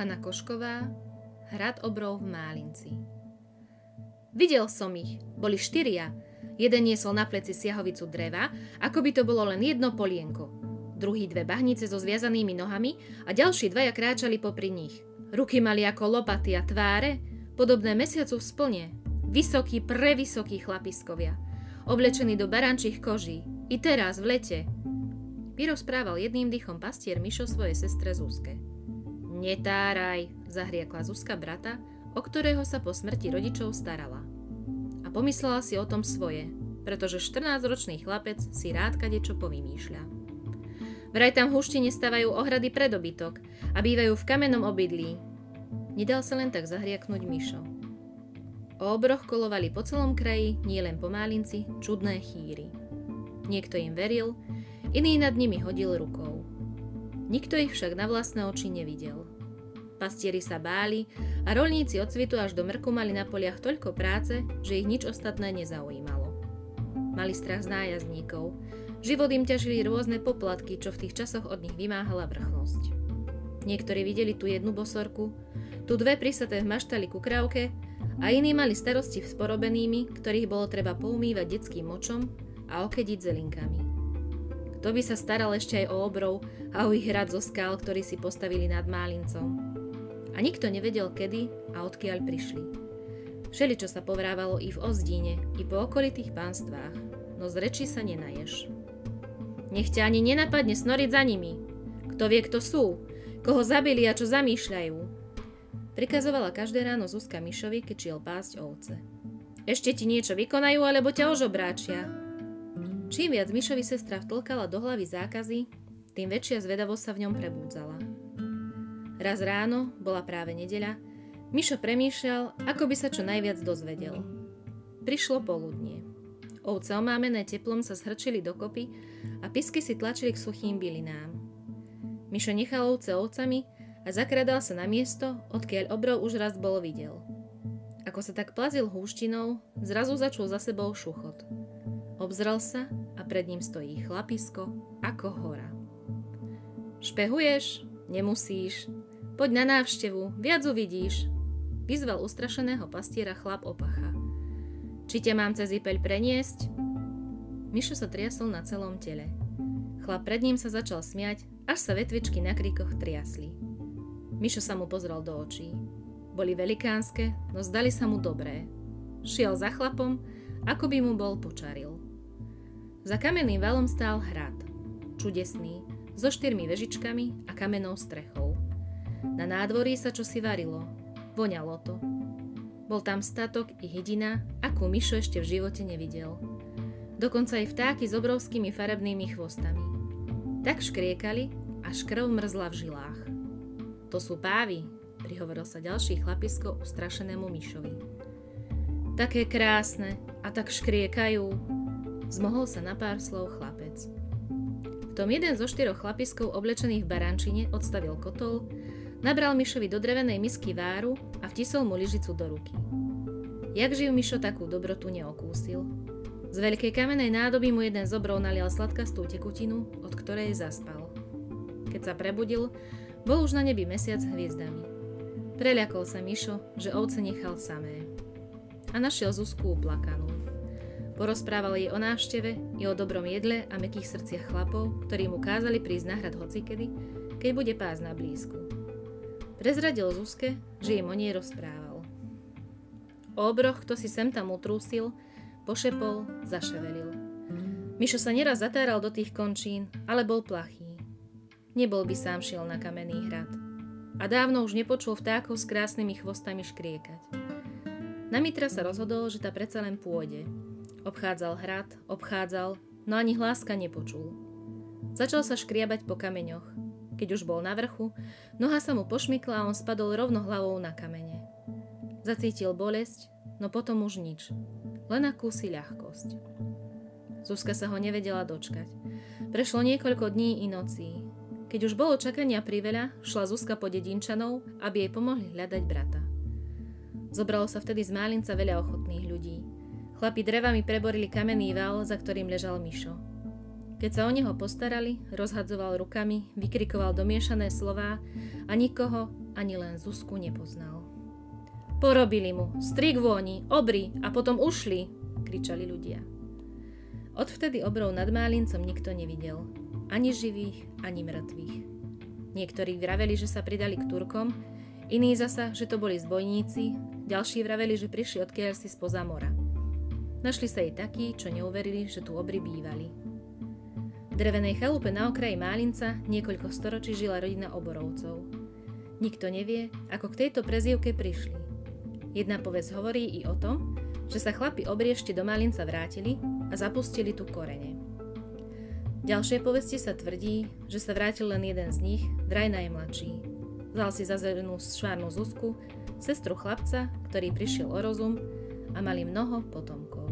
Hanna Košková, Hrad obrov v Málinci. Videl som ich, boli štyria. Jeden niesol na pleci siahovicu dreva, ako by to bolo len jedno polienko. Druhý dve bahnice so zviazanými nohami a ďalší dvaja kráčali popri nich. Ruky mali ako lopaty a tváre, podobné mesiacu v splne. Vysokí, prevysokí chlapiskovia. Oblečení do barančích koží. I teraz, v lete. Vyrozprával jedným dýchom pastier Mišo svojej sestre Zuzke. Netáraj, zahriekla Zuzka brata, o ktorého sa po smrti rodičov starala. A pomyslela si o tom svoje, pretože 14-ročný chlapec si rád kadečo povymýšľa. Vraj tam huštine stavajú ohrady pre dobytok a bývajú v kamennom obydlí. Nedal sa len tak zahriaknúť Mišo. O obroch kolovali po celom kraji, nielen pomálinci, čudné chýry. Niekto im veril, iný nad nimi hodil rukou. Nikto ich však na vlastné oči nevidel. Pastieri sa báli a rolníci od svitu až do mrku mali na poliach toľko práce, že ich nič ostatné nezaujímalo. Mali strach z nájazdníkov. Život im ťažili rôzne poplatky, čo v tých časoch od nich vymáhala vrchnosť. Niektorí videli tu jednu bosorku, tu dve prisaté v maštali ku krávke a iní mali starosti s porobenými, ktorých bolo treba poumývať detským močom a okediť zelinkami. Kto by sa staral ešte aj o obrov a o ich hrad zo skál, ktorý si postavili nad Málincom. A nikto nevedel, kedy a odkiaľ prišli. Všeli, čo sa povrávalo i v Ozdíne, i po okolitých pánstvách, no z reči sa nenaješ. Nech ťa ani nenapadne snoriť za nimi. Kto vie, kto sú, koho zabili a čo zamýšľajú. Prikazovala každé ráno Zuzka Mišovi, keď šiel pásť ovce. Ešte ti niečo vykonajú, alebo ťa ožobráčia, Čím viac Mišovi sestra vtlkala do hlavy zákazy, tým väčšia zvedavosť sa v ňom prebúdzala. Raz ráno, bola práve nedeľa, Mišo premýšľal, ako by sa čo najviac dozvedel. Prišlo poludnie. Ovce omámené teplom sa zhrčili dokopy a pisky si tlačili k suchým bylinám. Mišo nechal ovce ovcami a zakradal sa na miesto, odkiaľ obrov už raz bol videl. Ako sa tak plazil húštinou, zrazu začul za sebou šuchot. Obzrel sa a pred ním stojí chlapisko ako hora. Špehuješ? Nemusíš. Poď na návštevu, viac uvidíš. Vyzval ustrašeného pastiera chlap opacha. Či ťa mám cez ipeľ preniesť? Mišo sa triasol na celom tele. Chlap pred ním sa začal smiať, až sa vetvičky na kríkoch triasli. Mišo sa mu pozrel do očí. Boli velikánske, no zdali sa mu dobré. Šiel za chlapom, ako by mu bol počaril. Za kamenným valom stál hrad. Čudesný, so štyrmi vežičkami a kamennou strechou. Na nádvorí sa čosi varilo. Voňalo to. Bol tam statok i hydina, akú Mišo ešte v živote nevidel. Dokonca aj vtáky s obrovskými farebnými chvostami. Tak škriekali, až krv mrzla v žilách. To sú pávy, prihovoril sa ďalší chlapisko ustrašenému Mišovi. Také krásne a tak škriekajú, Zmohol sa na pár slov chlapec. V tom jeden zo štyroch chlapiskov oblečených v barančine odstavil kotol, nabral Mišovi do drevenej misky váru a vtisol mu lyžicu do ruky. Jak živ Mišo takú dobrotu neokúsil. Z veľkej kamenej nádoby mu jeden z obrov nalial sladkastú tekutinu, od ktorej zaspal. Keď sa prebudil, bol už na nebi mesiac hviezdami. Preľakol sa Mišo, že ovce nechal samé. A našiel Zuzku uplakanú. Porozprával jej o návšteve i o dobrom jedle a mekých srdciach chlapov, ktorí mu kázali prísť na hrad hocikedy, keď bude pás na blízku. Prezradil Zuzke, že jej o nej rozprával. Obroch, kto si sem tam utrúsil, pošepol, zaševelil. Mišo sa neraz zatáral do tých končín, ale bol plachý. Nebol by sám šiel na kamenný hrad. A dávno už nepočul vtákov s krásnymi chvostami škriekať. Na Mitra sa rozhodol, že tá predsa len pôjde, Obchádzal hrad, obchádzal, no ani hláska nepočul. Začal sa škriabať po kameňoch. Keď už bol na vrchu, noha sa mu pošmykla a on spadol rovno hlavou na kamene. Zacítil bolesť, no potom už nič. Len akúsi ľahkosť. Zuzka sa ho nevedela dočkať. Prešlo niekoľko dní i nocí. Keď už bolo čakania priveľa, šla Zuzka po dedinčanov, aby jej pomohli hľadať brata. Zobralo sa vtedy z Málinca veľa ochotných ľudí. Chlapi drevami preborili kamenný val, za ktorým ležal Mišo. Keď sa o neho postarali, rozhadzoval rukami, vykrikoval domiešané slová a nikoho, ani len Zuzku nepoznal. Porobili mu, strik vôni, obry a potom ušli, kričali ľudia. Odvtedy obrov nad Málincom nikto nevidel. Ani živých, ani mŕtvych. Niektorí vraveli, že sa pridali k Turkom, iní zasa, že to boli zbojníci, ďalší vraveli, že prišli odkiaľ si spoza mora. Našli sa i takí, čo neuverili, že tu obry bývali. Drevenej chalupe na okraji Málinca niekoľko storočí žila rodina oborovcov. Nikto nevie, ako k tejto prezývke prišli. Jedna povesť hovorí i o tom, že sa chlapi obriešte do Málinca vrátili a zapustili tu korene. V ďalšej povesti sa tvrdí, že sa vrátil len jeden z nich, vraj najmladší. Vzal si za zelenú švárnu Zuzku, sestru chlapca, ktorý prišiel o rozum a mali mnoho potomkov.